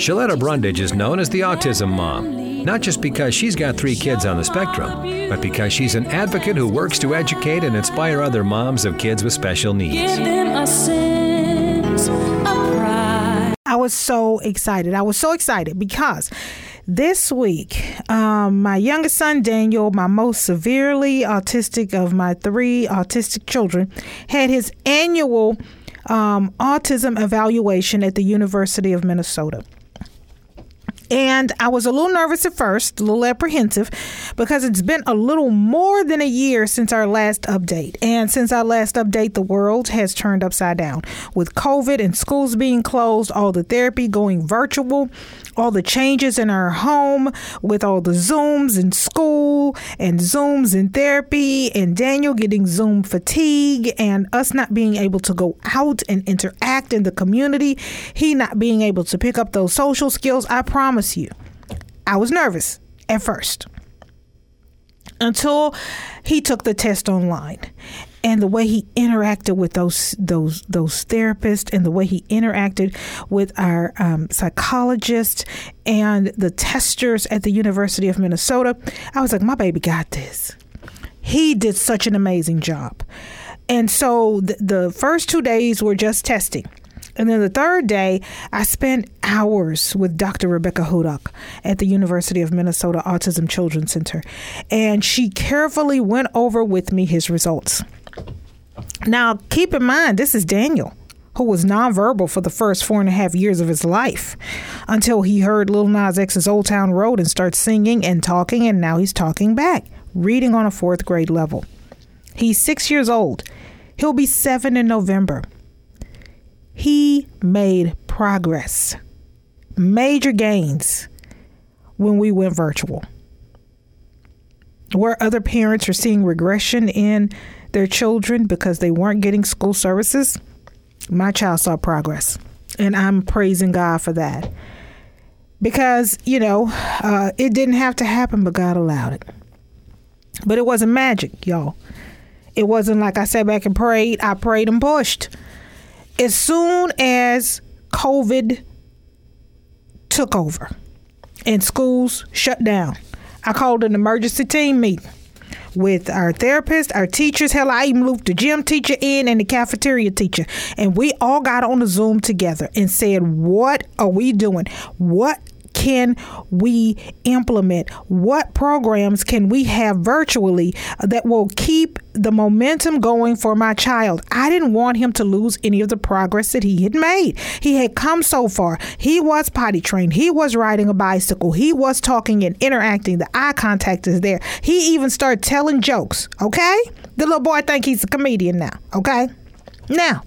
Sheletta Brundidge is known as the Autism Mom, not just because she's got three kids on the spectrum, but because she's an advocate who works to educate and inspire other moms of kids with special needs. I was so excited. I was so excited because this week, um, my youngest son, Daniel, my most severely autistic of my three autistic children, had his annual um, autism evaluation at the University of Minnesota. And I was a little nervous at first, a little apprehensive, because it's been a little more than a year since our last update. And since our last update, the world has turned upside down. With COVID and schools being closed, all the therapy going virtual, all the changes in our home with all the Zooms in school and Zooms in therapy, and Daniel getting Zoom fatigue, and us not being able to go out and interact in the community, he not being able to pick up those social skills. I promise promise you, I was nervous at first until he took the test online and the way he interacted with those those those therapists and the way he interacted with our um, psychologists and the testers at the University of Minnesota, I was like, my baby got this. He did such an amazing job. And so the, the first two days were just testing. And then the third day, I spent hours with Dr. Rebecca Hudak at the University of Minnesota Autism Children's Center. And she carefully went over with me his results. Now, keep in mind, this is Daniel, who was nonverbal for the first four and a half years of his life until he heard Lil Nas X's Old Town Road and starts singing and talking, and now he's talking back, reading on a fourth grade level. He's six years old. He'll be seven in November he made progress, major gains when we went virtual. Where other parents are seeing regression in their children because they weren't getting school services, my child saw progress. And I'm praising God for that. Because, you know, uh, it didn't have to happen, but God allowed it. But it wasn't magic, y'all. It wasn't like I sat back and prayed. I prayed and pushed as soon as COVID took over and schools shut down, I called an emergency team meeting with our therapist, our teachers. Hell, I even moved the gym teacher in and the cafeteria teacher. And we all got on the Zoom together and said, What are we doing? What can we implement? What programs can we have virtually that will keep the momentum going for my child? I didn't want him to lose any of the progress that he had made. He had come so far. He was potty trained. He was riding a bicycle. He was talking and interacting. The eye contact is there. He even started telling jokes. Okay? The little boy think he's a comedian now. Okay? Now,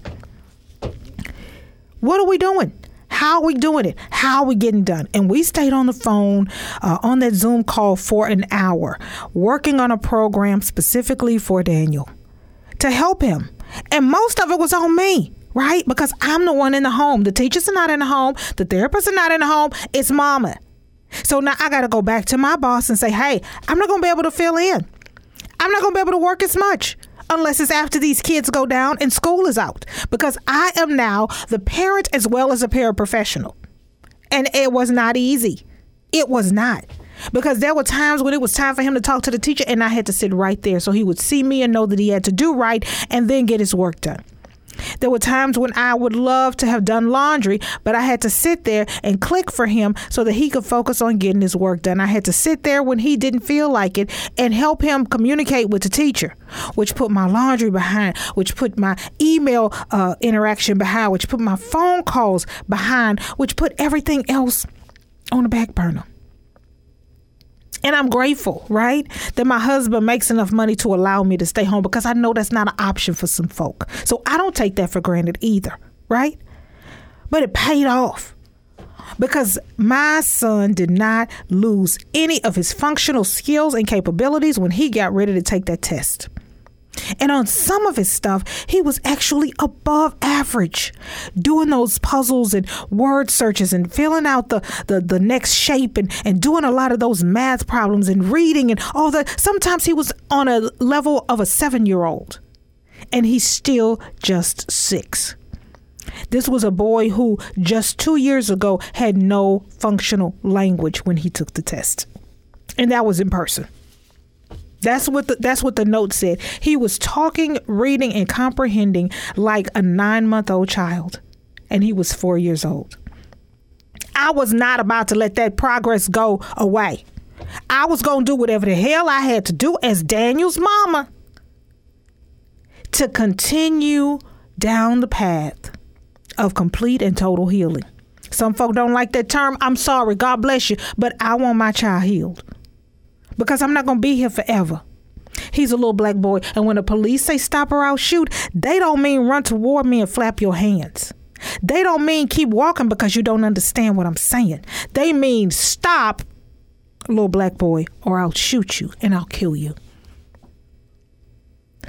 what are we doing? How are we doing it? How are we getting done? And we stayed on the phone uh, on that Zoom call for an hour, working on a program specifically for Daniel to help him. And most of it was on me right? Because I'm the one in the home. The teachers are not in the home. The therapists are not in the home. It's mama. So now I got to go back to my boss and say, hey, I'm not going to be able to fill in. I'm not going to be able to work as much unless it's after these kids go down and school is out because I am now the parent as well as a paraprofessional. And it was not easy. It was not. Because there were times when it was time for him to talk to the teacher and I had to sit right there so he would see me and know that he had to do right and then get his work done. There were times when I would love to have done laundry, but I had to sit there and click for him so that he could focus on getting his work done. I had to sit there when he didn't feel like it and help him communicate with the teacher, which put my laundry behind, which put my email uh, interaction behind, which put my phone calls behind, which put everything else on the back burner. And I'm grateful, right? That my husband makes enough money to allow me to stay home because I know that's not an option for some folk. So I don't take that for granted either, right? But it paid off because my son did not lose any of his functional skills and capabilities when he got ready to take that test. And on some of his stuff, he was actually above average, doing those puzzles and word searches and filling out the, the, the next shape and, and doing a lot of those math problems and reading and all that. Sometimes he was on a level of a seven year old, and he's still just six. This was a boy who just two years ago had no functional language when he took the test. And that was in person. That's what the, that's what the note said. He was talking, reading, and comprehending like a nine month old child, and he was four years old. I was not about to let that progress go away. I was to do whatever the hell I had to do as Daniel's mama to continue down the path of complete and total healing. Some folk don't like that term. I'm sorry. God bless you. But I want my child healed because I'm not going to be here forever. He's a little black boy. And when the police say stop or I'll shoot, they don't mean run toward me and flap your hands. They don't mean keep walking because you don't understand what I'm saying. They mean stop, little black boy, or I'll shoot you and I'll kill you.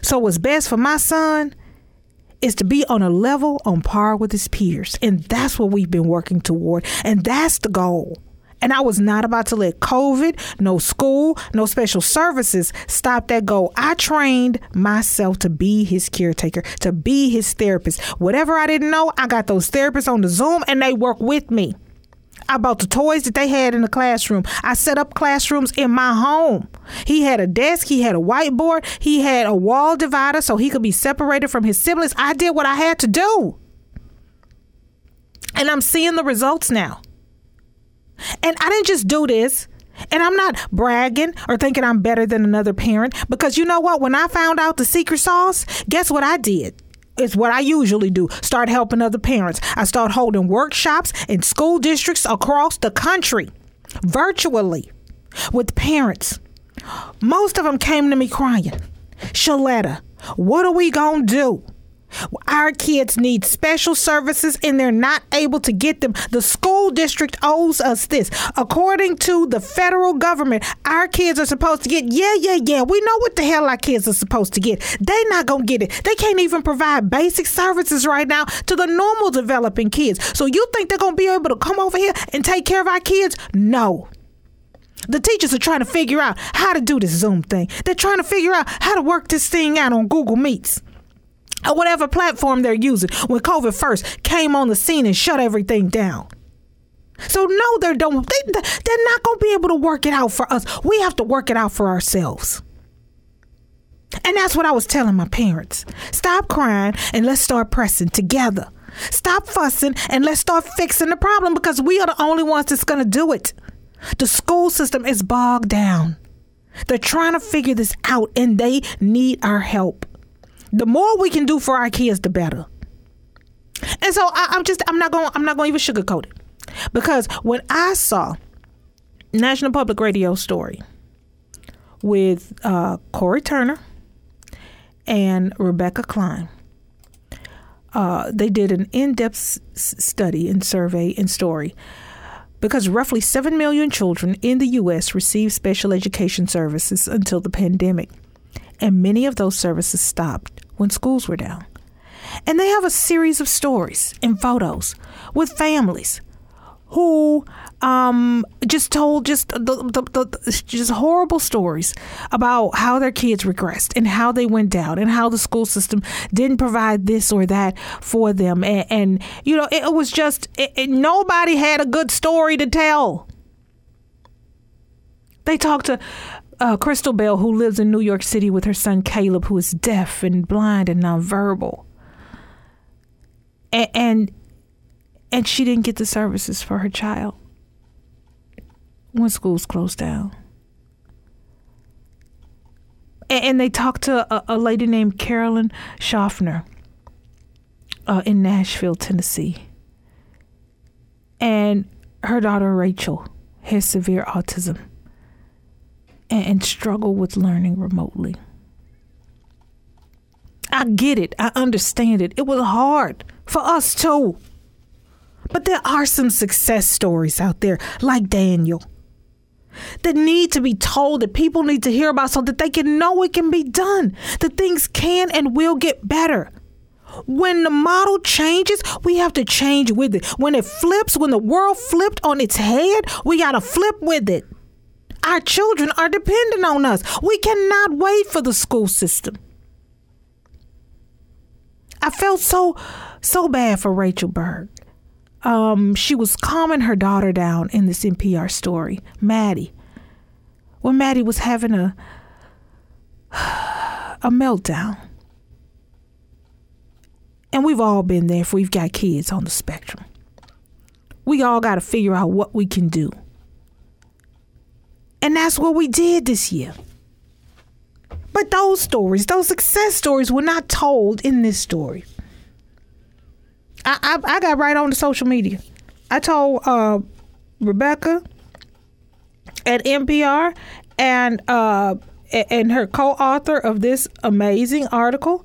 So, what's best for my son is to be on a level on par with his peers. And that's what we've been working toward. And that's the goal. And I was not about to let COVID, no school, no special services stop that goal. I trained myself to be his caretaker, to be his therapist. Whatever I didn't know, I got those therapists on the Zoom and they work with me. I bought the toys that they had in the classroom. I set up classrooms in my home. He had a desk, he had a whiteboard, he had a wall divider so he could be separated from his siblings. I did what I had to do. And I'm seeing the results now. And I didn't just do this. And I'm not bragging or thinking I'm better than another parent because you know what? When I found out the secret sauce, guess what I did? It's what I usually do. Start helping other parents. I start holding workshops in school districts across the country virtually with parents. Most of them came to me crying. Sheletta, what are we going to do? Our kids need special services and they're not able to get them. The school district owes us this. According to the federal government, our kids are supposed to get, yeah, yeah, yeah. We know what the hell our kids are supposed to get. They're not going to get it. They can't even provide basic services right now to the normal developing kids. So you think they're going to be able to come over here and take care of our kids? No. The teachers are trying to figure out how to do this Zoom thing. They're trying to figure out how to work this thing out on Google Meets or whatever platform they're using when COVID first came on the scene and shut everything down. So no, they don't. They, they're not going to be able to work it out for us. We have to work it out for ourselves. And that's what I was telling my parents. Stop crying and let's start pressing together. Stop fussing and let's start fixing the problem because we are the only ones that's going to do it. The school system is bogged down. They're trying to figure this out and they need our help the more we can do for our kids, the better. And so I, am just I'm not going I'm not going to even sugarcoat it because when I saw National Public Radio story with uh, Cory Turner and Rebecca Klein. Uh, they did an in-depth s- study and survey and story because roughly 7 million children in the U.S. received special education services until the pandemic, and many of those services stopped when schools were down. And they have a series of stories and photos with families who um, just told just the, the, the, just horrible stories about how their kids regressed and how they went down and how the school system didn't provide this or that for them and, and you know it was just it, it, nobody had a good story to tell they talked to uh, Crystal Bell, who lives in New York City with her son Caleb, who is deaf and blind and nonverbal, and and, and she didn't get the services for her child. When schools closed down. And, and they talked to a, a, lady named Carolyn Schaffner uh, in Nashville, Tennessee, and her daughter Rachel has severe autism and struggle with learning remotely. I get it. I understand it. It was hard for us too. But there are some success stories out there, like Daniel, that need to be told, that people need to hear about so that they can know it can be done, that things can and will get better. When the model changes, we have to change with it. When it flips, when the world flipped on its head, we got to flip with it. Our children are dependent on us. We cannot wait for the school system. I felt so So bad for Rachel Berg. Um, she was calming her daughter down in this NPR story, Maddie. When Maddie was having a a meltdown. And we've all been there if we've got kids on the spectrum. We all got to figure out what we can do. And that's what we did this year. But those stories, those success stories, were not told in this story. I, I, I got right on the social media. I told uh, Rebecca at NPR and uh, and her co-author of this amazing article,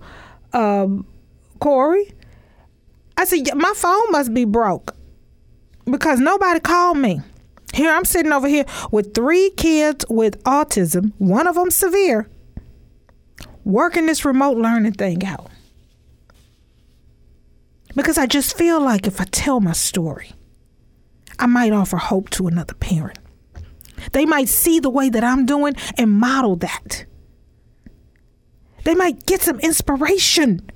um, Cory. I said my phone must be broke because nobody called me. Here I'm sitting over here with three kids with autism, one of them severe, working this remote learning thing out. Because I just feel like if I tell my story, I might offer hope to another parent. They might see the way that I'm doing and model that. They might get some inspiration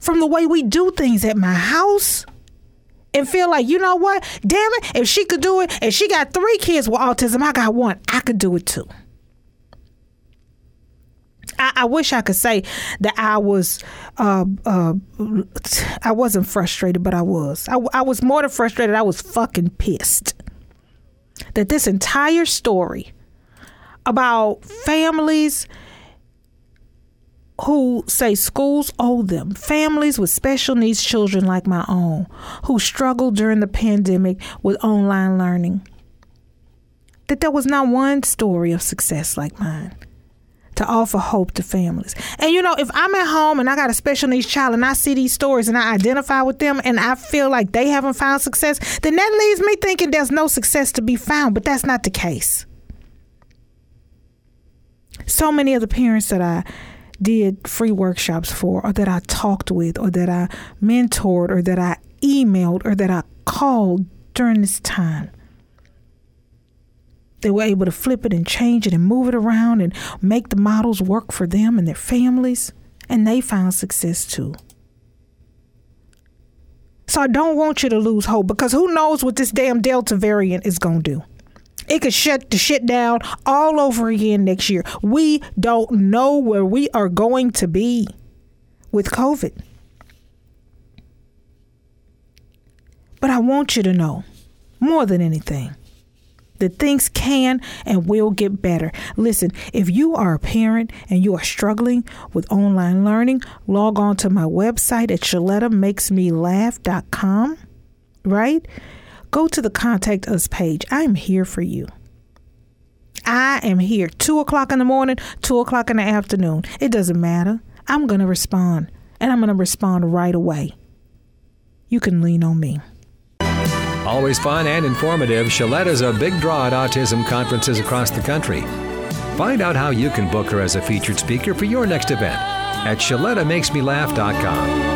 from the way we do things at my house and feel like, you know what? Damn it, if she could do it, and she got three kids with autism, I got one, I could do it too. I, I wish I could say that I was, uh, uh, I wasn't frustrated, but I was. I, I was more than frustrated. I was fucking pissed that this entire story about families who say schools owe them, families with special needs children like my own, who struggled during the pandemic with online learning, that there was not one story of success like mine to offer hope to families. And you know, if I'm at home and I got a special needs child and I see these stories and I identify with them and I feel like they haven't found success, then that leaves me thinking there's no success to be found, but that's not the case. So many of the parents that I did free workshops for, or that I talked with, or that I mentored, or that I emailed, or that I called during this time they were able to flip it and change it and move it around and make the models work for them and their families. And they found success too. So I don't want you to lose hope because who knows what this damn Delta variant is going to do. It could shut the shit down all over again next year. We don't know where we are going to be with COVID. But I want you to know more than anything that things can and will get better. Listen, if you are a parent and you are struggling with online learning, log on to my website at ShelettaMakesMeLaugh.com, right? Go to the contact us page. I'm here for you. I am here. Two o'clock in the morning, two o'clock in the afternoon. It doesn't matter. I'm going to respond, and I'm going to respond right away. You can lean on me. Always fun and informative, Sheletta's a big draw at autism conferences across the country. Find out how you can book her as a featured speaker for your next event at ShelettaMakesMeLaugh.com.